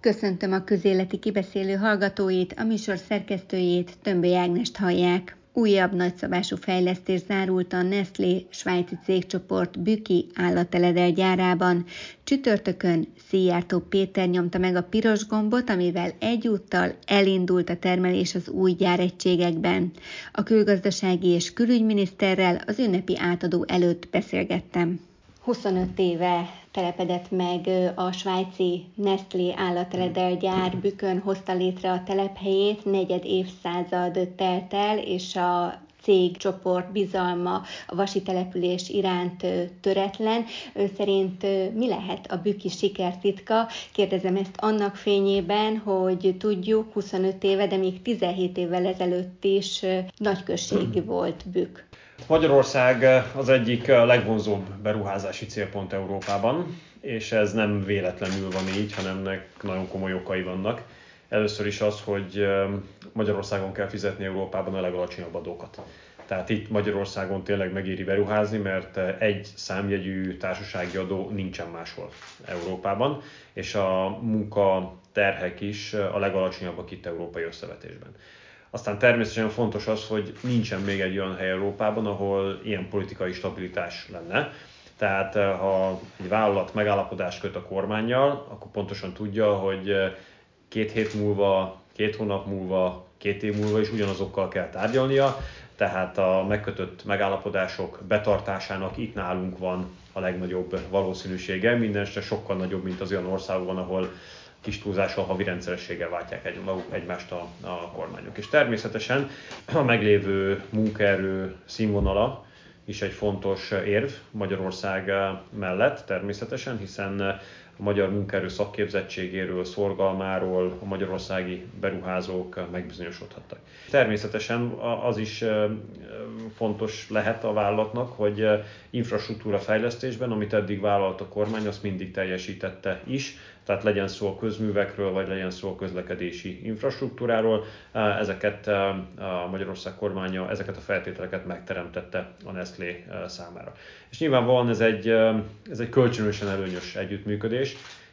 Köszöntöm a közéleti kibeszélő hallgatóit, a műsor szerkesztőjét, Tömbé Ágnest hallják. Újabb nagyszabású fejlesztés zárult a Nestlé svájci cégcsoport Büki állateledel gyárában. Csütörtökön Szijjártó Péter nyomta meg a piros gombot, amivel egyúttal elindult a termelés az új gyáregységekben. A külgazdasági és külügyminiszterrel az ünnepi átadó előtt beszélgettem. 25 éve telepedett meg a svájci Nestlé állatredel gyár Bükön hozta létre a telephelyét, negyed évszázad telt el, és a cégcsoport bizalma a vasi település iránt töretlen. Ön szerint mi lehet a büki sikertitka? Kérdezem ezt annak fényében, hogy tudjuk 25 éve, de még 17 évvel ezelőtt is nagyközségi volt bük. Magyarország az egyik legvonzóbb beruházási célpont Európában, és ez nem véletlenül van így, hanem ennek nagyon komoly okai vannak. Először is az, hogy Magyarországon kell fizetni Európában a legalacsonyabb adókat. Tehát itt Magyarországon tényleg megéri beruházni, mert egy számjegyű társasági adó nincsen máshol Európában, és a munka terhek is a legalacsonyabbak itt európai összevetésben. Aztán természetesen fontos az, hogy nincsen még egy olyan hely Európában, ahol ilyen politikai stabilitás lenne. Tehát eh, ha egy vállalat megállapodást köt a kormányjal, akkor pontosan tudja, hogy eh, két hét múlva, két hónap múlva, két év múlva is ugyanazokkal kell tárgyalnia, tehát a megkötött megállapodások betartásának itt nálunk van a legnagyobb valószínűsége, mindenesetre sokkal nagyobb, mint az olyan országokban, ahol kis túlzással havi rendszerességgel váltják egy, maguk egymást a, a kormányok. És természetesen a meglévő munkaerő színvonala is egy fontos érv Magyarország mellett természetesen, hiszen a magyar munkaerő szakképzettségéről, szorgalmáról a magyarországi beruházók megbizonyosodhattak. Természetesen az is fontos lehet a vállalatnak, hogy infrastruktúra fejlesztésben, amit eddig vállalt a kormány, azt mindig teljesítette is, tehát legyen szó a közművekről, vagy legyen szó a közlekedési infrastruktúráról, ezeket a Magyarország kormánya, ezeket a feltételeket megteremtette a Nestlé számára. És nyilvánvalóan ez egy, ez egy kölcsönösen előnyös együttműködés,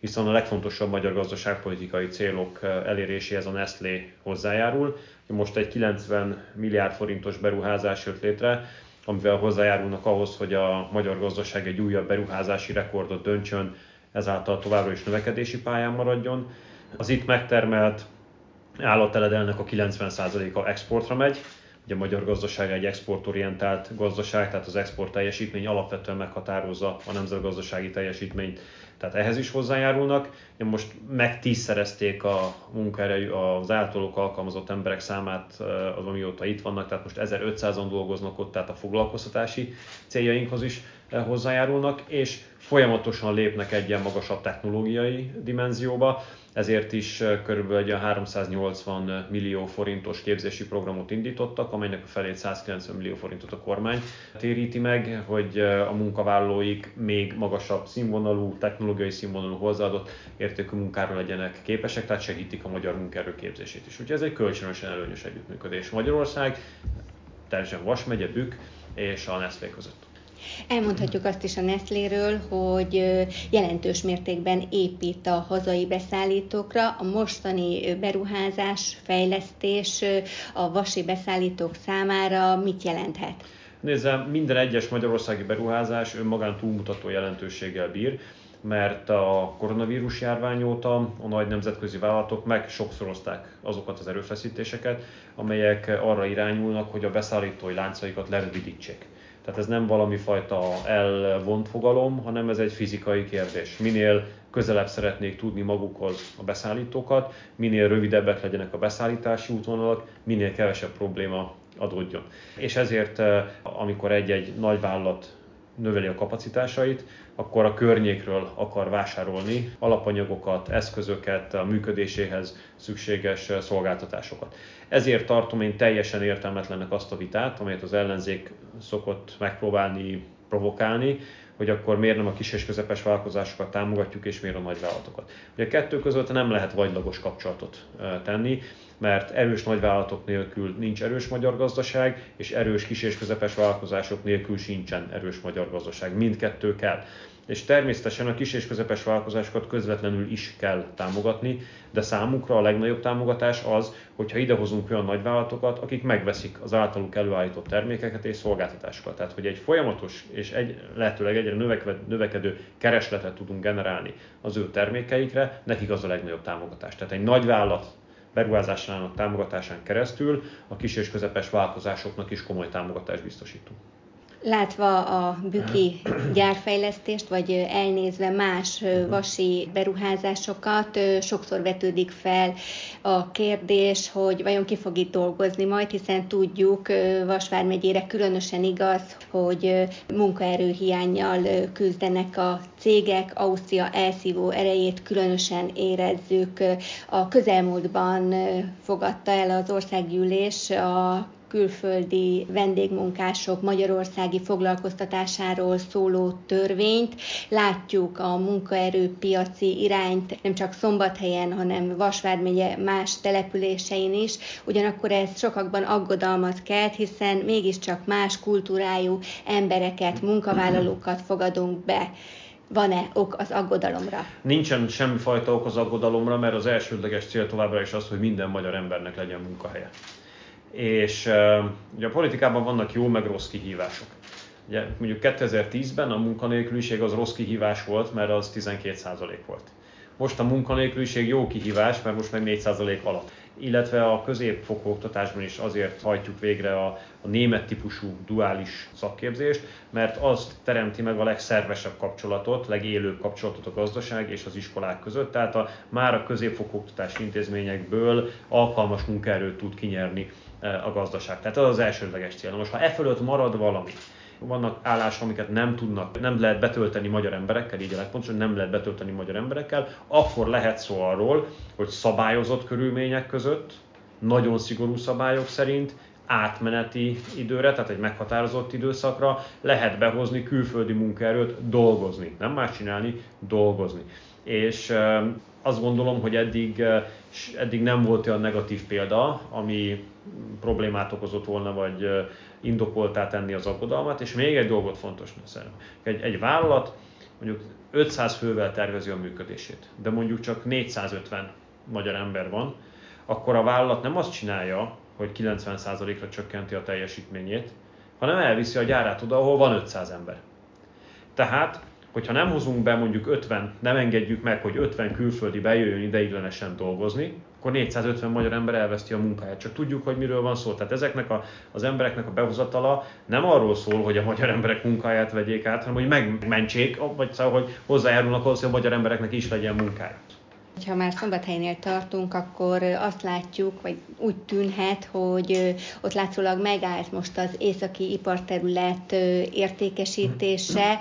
hiszen a legfontosabb magyar gazdaságpolitikai célok eléréséhez a Nestlé hozzájárul. Most egy 90 milliárd forintos beruházás jött létre, amivel hozzájárulnak ahhoz, hogy a magyar gazdaság egy újabb beruházási rekordot döntsön, ezáltal továbbra is növekedési pályán maradjon. Az itt megtermelt állatteledelnek a 90%-a exportra megy, Ugye a magyar gazdaság egy exportorientált gazdaság, tehát az export teljesítmény alapvetően meghatározza a nemzetgazdasági teljesítményt, tehát ehhez is hozzájárulnak. Most megtízszerezték a munkaerő, az általuk alkalmazott emberek számát az, amióta itt vannak, tehát most 1500-an dolgoznak ott, tehát a foglalkoztatási céljainkhoz is hozzájárulnak, és folyamatosan lépnek egy ilyen magasabb technológiai dimenzióba, ezért is körülbelül egy 380 millió forintos képzési programot indítottak, amelynek a felét 190 millió forintot a kormány téríti meg, hogy a munkavállalóik még magasabb színvonalú, technológiai színvonalú hozzáadott értékű munkára legyenek képesek, tehát segítik a magyar munkaerő képzését is. Úgyhogy ez egy kölcsönösen előnyös együttműködés Magyarország, teljesen Vas megye, Bükk és a Nestlé között. Elmondhatjuk azt is a Nestléről, hogy jelentős mértékben épít a hazai beszállítókra. A mostani beruházás, fejlesztés a vasi beszállítók számára mit jelenthet? Nézze, minden egyes magyarországi beruházás önmagán túlmutató jelentőséggel bír mert a koronavírus járvány óta a nagy nemzetközi vállalatok meg sokszorozták azokat az erőfeszítéseket, amelyek arra irányulnak, hogy a beszállítói láncaikat lerövidítsék. Tehát ez nem valami fajta elvont fogalom, hanem ez egy fizikai kérdés. Minél közelebb szeretnék tudni magukhoz a beszállítókat, minél rövidebbek legyenek a beszállítási útvonalak, minél kevesebb probléma adódjon. És ezért, eh, amikor egy-egy nagy vállalat növeli a kapacitásait, akkor a környékről akar vásárolni alapanyagokat, eszközöket, a működéséhez szükséges szolgáltatásokat. Ezért tartom én teljesen értelmetlennek azt a vitát, amelyet az ellenzék szokott megpróbálni provokálni, hogy akkor miért nem a kis és közepes vállalkozásokat támogatjuk, és miért a nagyvállalatokat. Ugye a kettő között nem lehet vagylagos kapcsolatot tenni. mert erős nagyvállalatok nélkül nincs erős magyar gazdaság, és erős kis és közepes vállalkozások nélkül sincsen erős magyar gazdaság. Mindkettő kell és természetesen a kis és közepes vállalkozásokat közvetlenül is kell támogatni, de számukra a legnagyobb támogatás az, hogyha idehozunk olyan nagyvállalatokat, akik megveszik az általuk előállított termékeket és szolgáltatásokat. Tehát, hogy egy folyamatos és egy, lehetőleg egyre növekedő keresletet tudunk generálni az ő termékeikre, nekik az a legnagyobb támogatás. Tehát egy nagyvállalat beruházásának támogatásán keresztül a kis és közepes vállalkozásoknak is komoly támogatást biztosítunk. Látva a büki gyárfejlesztést, vagy elnézve más vasi beruházásokat, sokszor vetődik fel a kérdés, hogy vajon ki fog itt dolgozni majd, hiszen tudjuk, Vasvár megyére különösen igaz, hogy munkaerőhiányjal küzdenek a cégek, Ausztria elszívó erejét különösen érezzük. A közelmúltban fogadta el az országgyűlés a külföldi vendégmunkások magyarországi foglalkoztatásáról szóló törvényt. Látjuk a munkaerőpiaci irányt nem csak Szombathelyen, hanem Vasvármegye más településein is. Ugyanakkor ez sokakban aggodalmat kelt, hiszen mégiscsak más kultúrájú embereket, munkavállalókat fogadunk be van-e ok az aggodalomra? Nincsen semmifajta ok az aggodalomra, mert az elsődleges cél továbbra is az, hogy minden magyar embernek legyen munkahelye és ugye a politikában vannak jó meg rossz kihívások. Ugye mondjuk 2010-ben a munkanélküliség az rossz kihívás volt, mert az 12% volt. Most a munkanélküliség jó kihívás, mert most meg 4% alatt. Illetve a középfokú oktatásban is azért hajtjuk végre a, a német típusú duális szakképzést, mert azt teremti meg a legszervesebb kapcsolatot, legélőbb kapcsolatot a gazdaság és az iskolák között. Tehát a, már a középfokú oktatási intézményekből alkalmas munkaerőt tud kinyerni Eh, a gazdaság. Tehát az az elsődleges cél. most ha e fölött marad valami, vannak állások, amiket nem tudnak, nem lehet betölteni magyar emberekkel, így a legpontosabb, nem lehet betölteni magyar emberekkel, akkor lehet szó arról, hogy szabályozott körülmények között, nagyon szigorú szabályok szerint, átmeneti időre, tehát egy meghatározott időszakra lehet behozni külföldi munkaerőt dolgozni. Nem más csinálni, dolgozni. És azt gondolom, hogy eddig, eh, eddig nem volt olyan negatív példa, ami problémát okozott volna, vagy indokoltá tenni az aggodalmat. És még egy dolgot fontos szerintem. Egy, egy vállalat mondjuk 500 fővel tervezi a működését, de mondjuk csak 450 magyar ember van, akkor a vállalat nem azt csinálja, hogy 90%-ra csökkenti a teljesítményét, hanem elviszi a gyárát oda, ahol van 500 ember. Tehát, hogyha nem hozunk be mondjuk 50, nem engedjük meg, hogy 50 külföldi bejöjjön ideiglenesen dolgozni, akkor 450 magyar ember elveszti a munkáját. Csak tudjuk, hogy miről van szó. Tehát ezeknek a, az embereknek a behozatala nem arról szól, hogy a magyar emberek munkáját vegyék át, hanem hogy megmentsék, vagy szóval, hogy hozzájárulnak ahhoz, hogy a magyar embereknek is legyen munkája. Ha már Szombathelynél tartunk, akkor azt látjuk, vagy úgy tűnhet, hogy ott látszólag megállt most az északi iparterület értékesítése.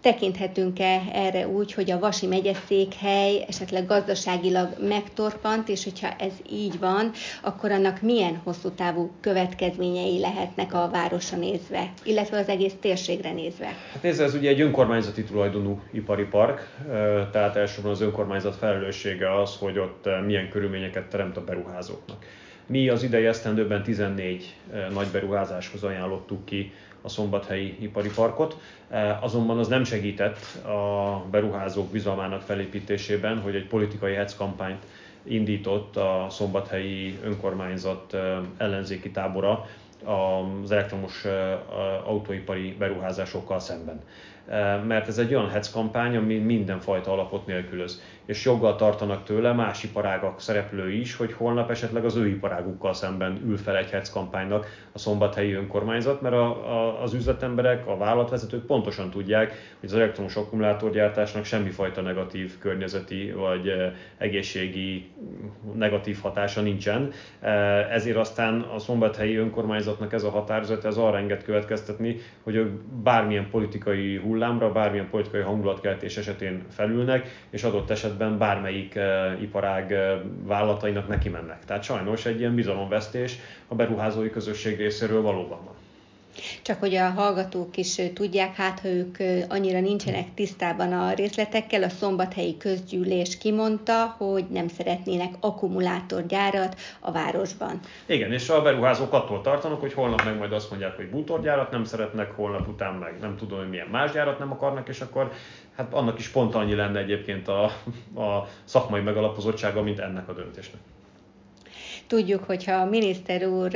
Tekinthetünk-e erre úgy, hogy a Vasi megyeszékhely esetleg gazdaságilag megtorpant, és hogyha ez így van, akkor annak milyen hosszú távú következményei lehetnek a városra nézve, illetve az egész térségre nézve? Hát nézd, ez ugye egy önkormányzati tulajdonú ipari park, tehát elsősorban az önkormányzat felelőssége az, hogy ott milyen körülményeket teremt a beruházóknak. Mi az idei esztendőben 14 nagy beruházáshoz ajánlottuk ki a szombathelyi ipari parkot. E, azonban az nem segített a beruházók bizalmának felépítésében, hogy egy politikai hetz kampányt indított a szombathelyi önkormányzat e, ellenzéki tábora az elektromos e, autóipari beruházásokkal szemben. Mert ez egy olyan hetz kampány, ami mindenfajta alapot nélkülöz és joggal tartanak tőle más iparágak szereplői is, hogy holnap esetleg az ő iparágukkal szemben ül fel egy hetz kampánynak a szombathelyi önkormányzat, mert a, a, az üzletemberek, a vállalatvezetők pontosan tudják, hogy az elektromos akkumulátorgyártásnak semmifajta negatív környezeti vagy eh, egészségi negatív hatása nincsen. Eh, ezért aztán a szombathelyi önkormányzatnak ez a határozat, ez arra enged következtetni, hogy ők bármilyen politikai hullámra, bármilyen politikai hangulatkeltés esetén felülnek, és adott esetben esetben bármelyik iparág vállalatainak neki mennek. Tehát sajnos egy ilyen bizalomvesztés a beruházói közösség részéről valóban van. Csak hogy a hallgatók is tudják, hát ha ők annyira nincsenek tisztában a részletekkel, a szombathelyi közgyűlés kimondta, hogy nem szeretnének akkumulátorgyárat a városban. Igen, és a beruházók attól tartanak, hogy holnap meg majd azt mondják, hogy bútorgyárat nem szeretnek, holnap után meg nem tudom, hogy milyen más gyárat nem akarnak, és akkor hát annak is pont annyi lenne egyébként a, a szakmai megalapozottsága, mint ennek a döntésnek. Tudjuk, hogyha a miniszter úr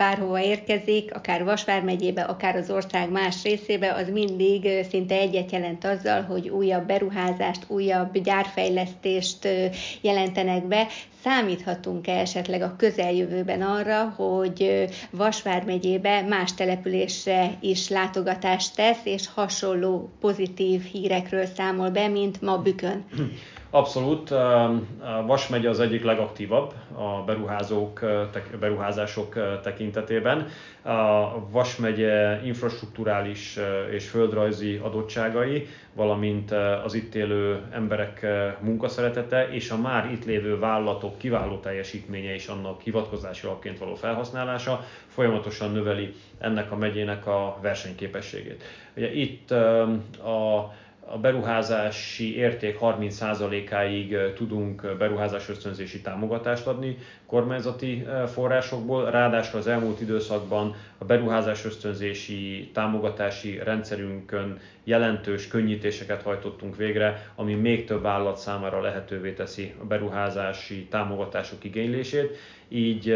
bárhova érkezik, akár Vasvár megyébe, akár az ország más részébe, az mindig szinte egyet jelent azzal, hogy újabb beruházást, újabb gyárfejlesztést jelentenek be. Számíthatunk-e esetleg a közeljövőben arra, hogy Vasvár megyébe más településre is látogatást tesz, és hasonló pozitív hírekről számol be, mint ma Bükön? Abszolút. Vas megye az egyik legaktívabb a beruházók, beruházások tekintetében. A Vas megye infrastruktúrális és földrajzi adottságai, valamint az itt élő emberek munkaszeretete és a már itt lévő vállalatok kiváló teljesítménye és annak hivatkozási alapként való felhasználása folyamatosan növeli ennek a megyének a versenyképességét. Ugye itt a a beruházási érték 30%-áig tudunk beruházás ösztönzési támogatást adni kormányzati forrásokból, ráadásul az elmúlt időszakban a beruházás ösztönzési támogatási rendszerünkön jelentős könnyítéseket hajtottunk végre, ami még több állat számára lehetővé teszi a beruházási támogatások igénylését, így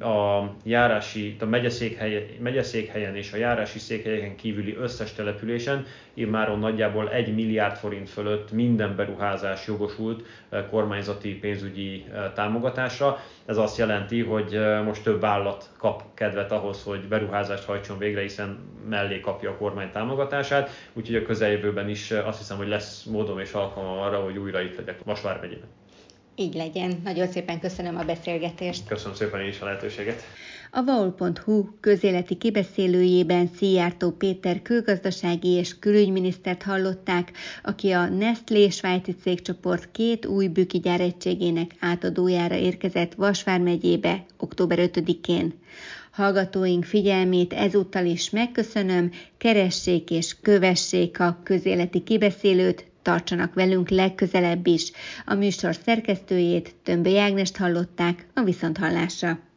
a járási, a megyeszékhely, megyeszékhelyen és a járási székhelyeken kívüli összes településen immáron nagyjából 1 milliárd forint fölött minden beruházás jogosult kormányzati pénzügyi támogatásra. Ez azt jelenti, hogy most több állat kap kedvet ahhoz, hogy beruházást hajtson végre, hiszen mellé kapja a kormány támogatását, úgyhogy a közeljövőben is azt hiszem, hogy lesz módom és alkalmam arra, hogy újra itt legyek Vasvár megyében. Így legyen. Nagyon szépen köszönöm a beszélgetést. Köszönöm szépen én is a lehetőséget. A vaul.hu közéleti kibeszélőjében Szijjártó Péter külgazdasági és külügyminisztert hallották, aki a Nestlé svájci cégcsoport két új büki gyáregységének átadójára érkezett Vasvár megyébe október 5-én. Hallgatóink figyelmét ezúttal is megköszönöm, keressék és kövessék a közéleti kibeszélőt, tartsanak velünk legközelebb is. A műsor szerkesztőjét, Tömbö Ágnest hallották a Viszonthallásra.